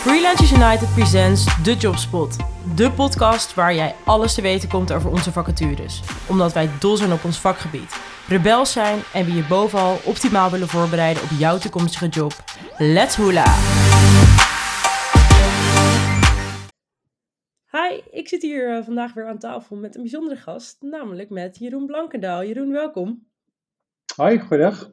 Freelancers United presents The Jobspot. De podcast waar jij alles te weten komt over onze vacatures. Omdat wij dol zijn op ons vakgebied. Rebels zijn en we je bovenal optimaal willen voorbereiden op jouw toekomstige job. Let's hula! Hi, ik zit hier eh, vandaag weer aan tafel met een bijzondere gast, namelijk met Jeroen Blankendaal. Jeroen, welkom. Hoi, goedendag.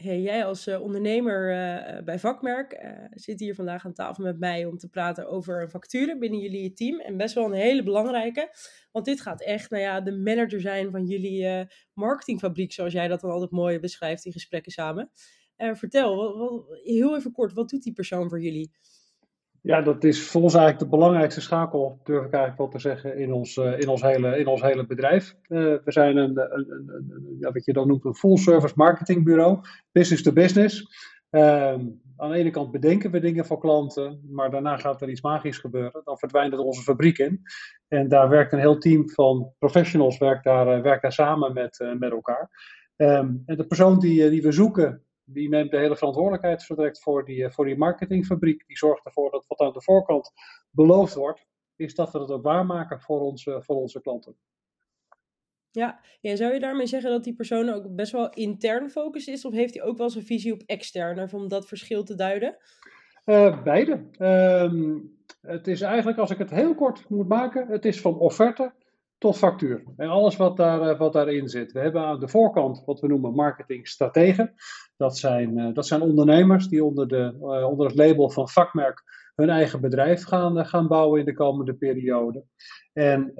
Hey, jij als uh, ondernemer uh, bij Vakmerk zit hier vandaag aan tafel met mij om te praten over vacature binnen jullie team. En best wel een hele belangrijke, want dit gaat echt nou ja, de manager zijn van jullie marketingfabriek, zoals jij dat dan altijd mooi beschrijft in gesprekken samen. vertel, wat, wat, heel even kort, wat doet die persoon voor jullie? Ja, dat is voor ons eigenlijk de belangrijkste schakel, durf ik eigenlijk wel te zeggen, in ons, uh, in ons, hele, in ons hele bedrijf. Uh, we zijn een, een, ja, wat je dan noemt een full service marketingbureau, business to business. Uh, aan de ene kant bedenken we dingen voor klanten, maar daarna gaat er iets magisch gebeuren. Dan verdwijnt er onze fabriek in. En daar werkt een heel team van professionals werkt daar, eh, werkt daar samen met, met elkaar. Um, en de persoon die, die we zoeken, die neemt de hele verantwoordelijkheid voor die, voor die marketingfabriek. Die zorgt ervoor dat wat aan de voorkant beloofd wordt, is dat we het ook waarmaken voor onze, voor onze klanten. Ja, en zou je daarmee zeggen dat die persoon ook best wel intern focus is? Of heeft hij ook wel zijn visie op extern, om dat verschil te duiden? Uh, beide. Uh, het is eigenlijk, als ik het heel kort moet maken, het is van offerte tot factuur. En alles wat, daar, eh, wat daarin zit. We hebben aan de voorkant wat we noemen marketingstrategen. Dat zijn, eh, dat zijn ondernemers die onder, de, eh, onder het label van vakmerk hun eigen bedrijf gaan, gaan bouwen in de komende periode. En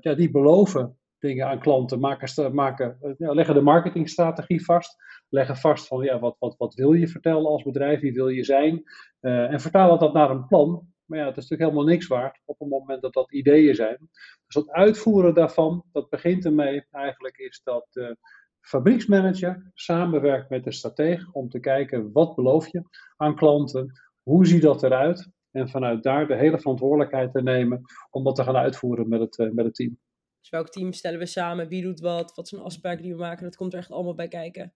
ja, die beloven dingen aan klanten, maken, maken, leggen de marketingstrategie vast. Leggen vast van ja, wat, wat, wat wil je vertellen als bedrijf, wie wil je zijn. en vertalen dat naar een plan maar ja, het is natuurlijk helemaal niks waard op het moment dat dat ideeën zijn. Dus het uitvoeren daarvan, dat begint ermee eigenlijk, is dat de fabrieksmanager samenwerkt met de stratege om te kijken wat beloof je aan klanten, hoe ziet dat eruit en vanuit daar de hele verantwoordelijkheid te nemen om dat te gaan uitvoeren met het, eh, met het team. Dus welk team stellen we samen, wie doet wat, wat zijn afspraken die we maken, dat komt er echt allemaal bij kijken.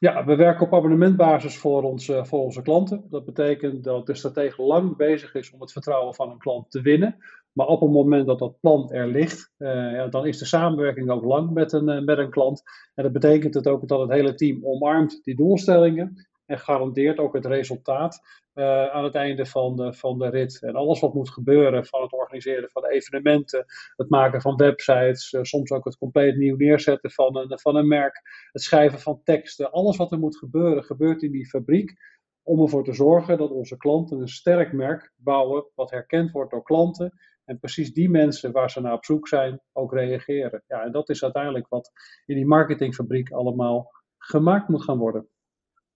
Ja, we werken op abonnementbasis voor onze, voor onze klanten. Dat betekent dat de stratege lang bezig is om het vertrouwen van een klant te winnen. Maar op het moment dat dat plan er ligt, uh, ja, dan is de samenwerking ook lang met een, uh, met een klant. En dat betekent het ook dat het hele team omarmt die doelstellingen en garandeert ook het resultaat uh, aan het einde van de, van de rit. En alles wat moet gebeuren, van het organiseren van evenementen, het maken van websites, uh, soms ook het compleet nieuw neerzetten van een, van een merk, het schrijven van teksten, alles wat er moet gebeuren, gebeurt in die fabriek. Om ervoor te zorgen dat onze klanten een sterk merk bouwen, wat herkend wordt door klanten. En precies die mensen waar ze naar op zoek zijn, ook reageren. Ja, en dat is uiteindelijk wat in die marketingfabriek allemaal gemaakt moet gaan worden.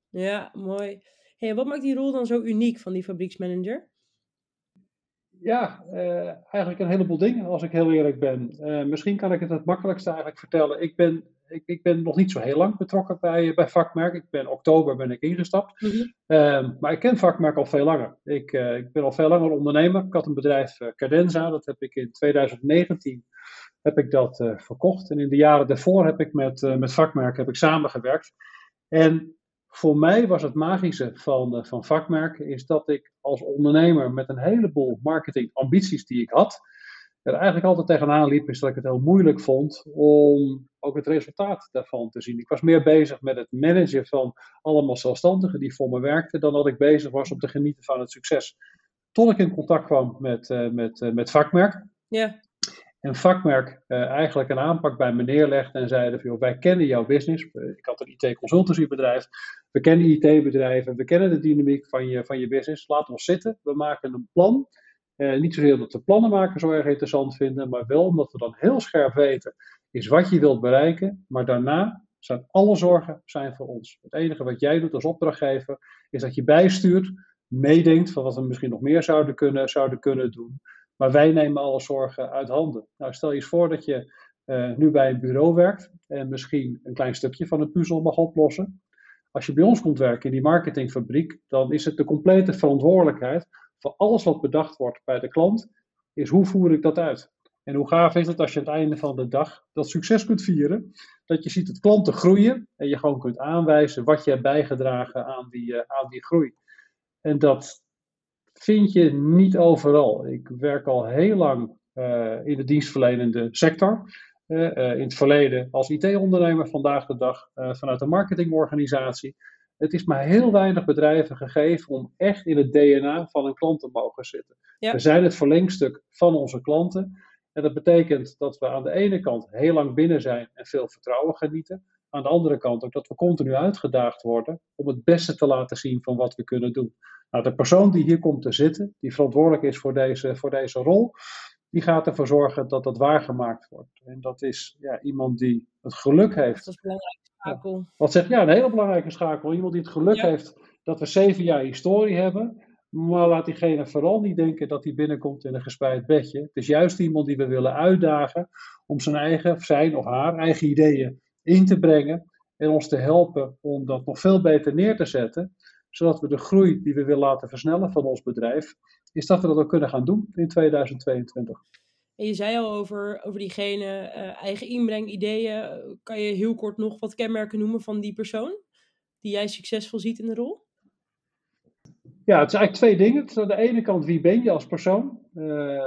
Ja, mooi. Hey, wat maakt die rol dan zo uniek van die fabrieksmanager? Ja, uh, eigenlijk een heleboel dingen, als ik heel eerlijk ben. Uh, misschien kan ik het het makkelijkste eigenlijk vertellen. Ik ben, ik, ik ben nog niet zo heel lang betrokken bij, bij vakmerk. Ik ben oktober ben ik ingestapt. Mm -hmm. uh, maar ik ken vakmerk al veel langer. Ik, ik ben al veel langer ondernemer. Ik had een bedrijf Cadenza, dat heb ik in 2019 heb ik dat verkocht. En in de jaren daarvoor heb ik met, met vakmerk heb ik samengewerkt. En voor mij was het magische van, uh, van vakmerken, is dat ik als ondernemer met een heleboel marketingambities die ik had, er eigenlijk altijd tegenaan liep, is dat ik het heel moeilijk vond om ook het resultaat daarvan te zien. Ik was meer bezig met het managen van allemaal zelfstandigen die voor me werkten, dan dat ik bezig was om te genieten van het succes. Tot ik in contact kwam met, uh, met, uh, met vakmerk. Ja een vakmerk uh, eigenlijk een aanpak bij me neerlegde en zeiden van, joh, wij kennen jouw business. Ik had een IT-consultancybedrijf. We kennen IT-bedrijven, we kennen de dynamiek van je, van je business. Laat ons zitten, we maken een plan. Uh, niet zozeer dat we plannen maken zo erg interessant vinden, maar wel omdat we dan heel scherp weten is wat je wilt bereiken. Maar daarna zijn alle zorgen zijn voor ons. Het enige wat jij doet als opdrachtgever is dat je bijstuurt, meedenkt van wat we misschien nog meer zouden kunnen, zouden kunnen doen. Maar wij nemen alle zorgen uit handen. Nou, stel je eens voor dat je uh, nu bij een bureau werkt en misschien een klein stukje van de puzzel mag oplossen. Als je bij ons komt werken in die marketingfabriek, dan is het de complete verantwoordelijkheid voor alles wat bedacht wordt bij de klant, is hoe voer ik dat uit? En hoe gaaf is het als je aan het einde van de dag dat succes kunt vieren? Dat je ziet dat klanten groeien en je gewoon kunt aanwijzen wat je hebt bijgedragen aan die, uh, aan die groei. En dat vind je niet overal. Ik werk al heel lang in de dienstverlenende sector. In het verleden als IT-ondernemer, vandaag de dag vanuit een marketingorganisatie. Het is maar heel weinig bedrijven gegeven om echt in het DNA van een klant te mogen zitten. We zijn het verlengstuk van onze klanten. En dat betekent dat we aan de ene kant heel lang binnen zijn en veel vertrouwen genieten. Aan de andere kant ook dat we continu uitgedaagd worden om het beste te laten zien van wat we kunnen doen. Nou, de persoon die hier komt te zitten, die verantwoordelijk is voor deze, voor deze rol, die gaat ervoor zorgen dat dat waargemaakt wordt. En dat is ja, iemand die het geluk heeft. Dat is een belangrijke schakel. Wat zeg ja, een hele belangrijke schakel. Iemand die het geluk heeft dat we zeven jaar historie hebben. Maar laat diegene vooral niet denken dat hij binnenkomt in een gespreid bedje. Het is juist iemand die we willen uitdagen om zijn eigen, zijn of haar eigen ideeën in te brengen. En ons te helpen om dat nog veel beter neer te zetten. Zodat we de groei die we willen laten versnellen van ons bedrijf, is dat we dat ook kunnen gaan doen in 2022. En je zei al over, over diegene, uh, eigen inbreng, ideeën. Kan je heel kort nog wat kenmerken noemen van die persoon die jij succesvol ziet in de rol? Ja, het is eigenlijk twee dingen. Aan de ene kant, wie ben je als persoon? Uh,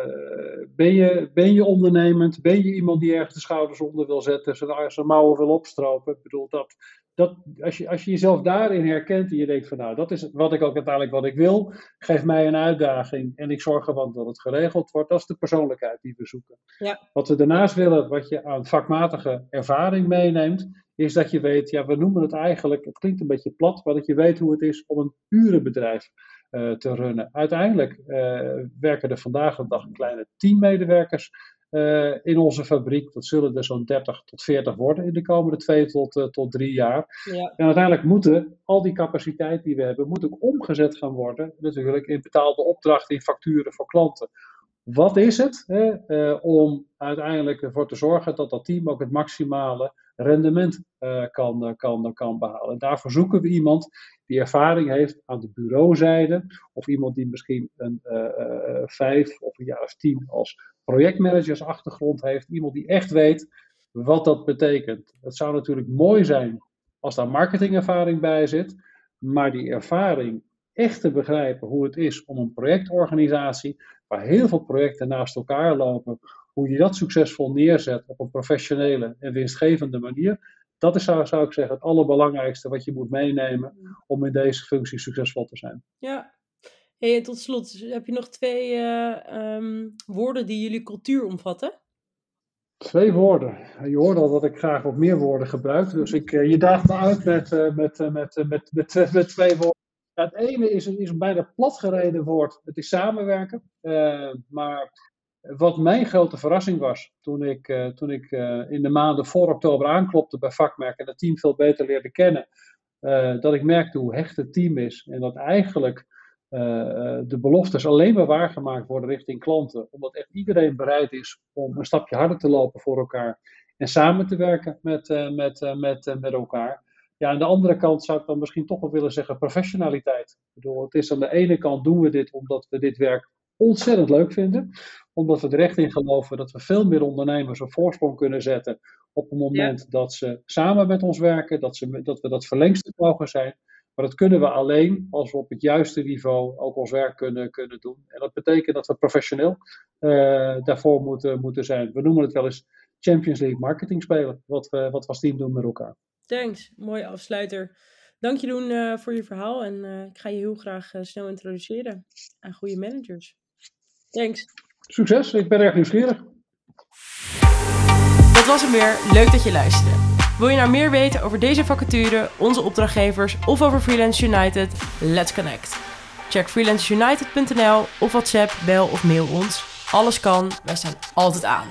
ben, je, ben je ondernemend? Ben je iemand die ergens de schouders onder wil zetten, zijn, zijn mouwen wil opstropen? Ik bedoel, dat, dat, als, je, als je jezelf daarin herkent en je denkt van nou, dat is wat ik ook uiteindelijk wat ik wil, geef mij een uitdaging en ik zorg ervan dat het geregeld wordt. Dat is de persoonlijkheid die we zoeken. Ja. Wat we daarnaast willen, wat je aan vakmatige ervaring meeneemt, is dat je weet, ja, we noemen het eigenlijk, het klinkt een beetje plat, maar dat je weet hoe het is om een urenbedrijf uh, te runnen. Uiteindelijk uh, werken er vandaag de dag een kleine 10 medewerkers uh, in onze fabriek. Dat zullen er zo'n 30 tot 40 worden in de komende 2 tot, tot 3 jaar. Ja. En uiteindelijk moeten al die capaciteit die we hebben, moet ook omgezet gaan worden, natuurlijk in betaalde opdrachten, in facturen voor klanten. Wat is het hè, om uiteindelijk ervoor te zorgen dat dat team ook het maximale rendement uh, kan, kan, kan behalen. En daarvoor zoeken we iemand die ervaring heeft aan de bureauzijde, of iemand die misschien een vijf of een jaar of tien als projectmanagersachtergrond heeft. Iemand die echt weet wat dat betekent. Het zou natuurlijk mooi zijn als daar marketingervaring bij zit, maar die ervaring echt te begrijpen hoe het is om een projectorganisatie, waar heel veel projecten naast elkaar lopen, hoe je dat succesvol neerzet op een professionele en winstgevende manier, dat is, zou, zou ik zeggen, het allerbelangrijkste wat je moet meenemen om in deze functie succesvol te zijn. Ja. Hey, tot slot, heb je nog twee uh, um, woorden die jullie cultuur omvatten? Twee woorden. Je hoort al dat ik graag wat meer woorden gebruik. Dus ik, uh, je daagt me uit met, uh, met, met, met, met, met, twee woorden. Het ene is, is een bijna platgereden woord. Het is samenwerken. maar wat mijn grote verrassing was toen ik, uh, toen ik uh, in de maanden voor oktober aanklopte bij vakmerk en het team veel beter leerde kennen, dat ik merkte hoe hecht het team is en dat eigenlijk de beloftes alleen maar waargemaakt worden richting klanten, omdat echt iedereen bereid is om een stapje harder te lopen voor elkaar en samen te werken met, met, met, met elkaar. Ja, aan de andere kant zou ik dan misschien toch wel willen zeggen professionaliteit. Ik bedoel, het is aan de ene kant doen we dit omdat we dit werk ontzettend leuk vinden. Omdat we er echt in geloven dat we veel meer ondernemers een voorsprong kunnen zetten op het moment dat ze samen met ons werken, dat, ze, dat we dat verlengste mogen zijn. Maar dat kunnen we alleen als we op het juiste niveau ook ons werk kunnen, kunnen doen. En dat betekent dat we professioneel uh, daarvoor moeten, moeten zijn. We noemen het wel eens Champions League marketing spelen, wat we, wat we als team doen met elkaar. Thanks, mooie afsluiter. Dank je doen uh, voor je verhaal en uh, ik ga je heel graag uh, snel introduceren aan goede managers. Thanks. Succes, ik ben erg nieuwsgierig. Dat was hem weer. Leuk dat je luisterde. Wil je nou meer weten over deze vacature, onze opdrachtgevers of over Freelance United? Let's connect. Check freelanceunited.nl of WhatsApp, bel of mail ons. Alles kan, wij staan altijd aan.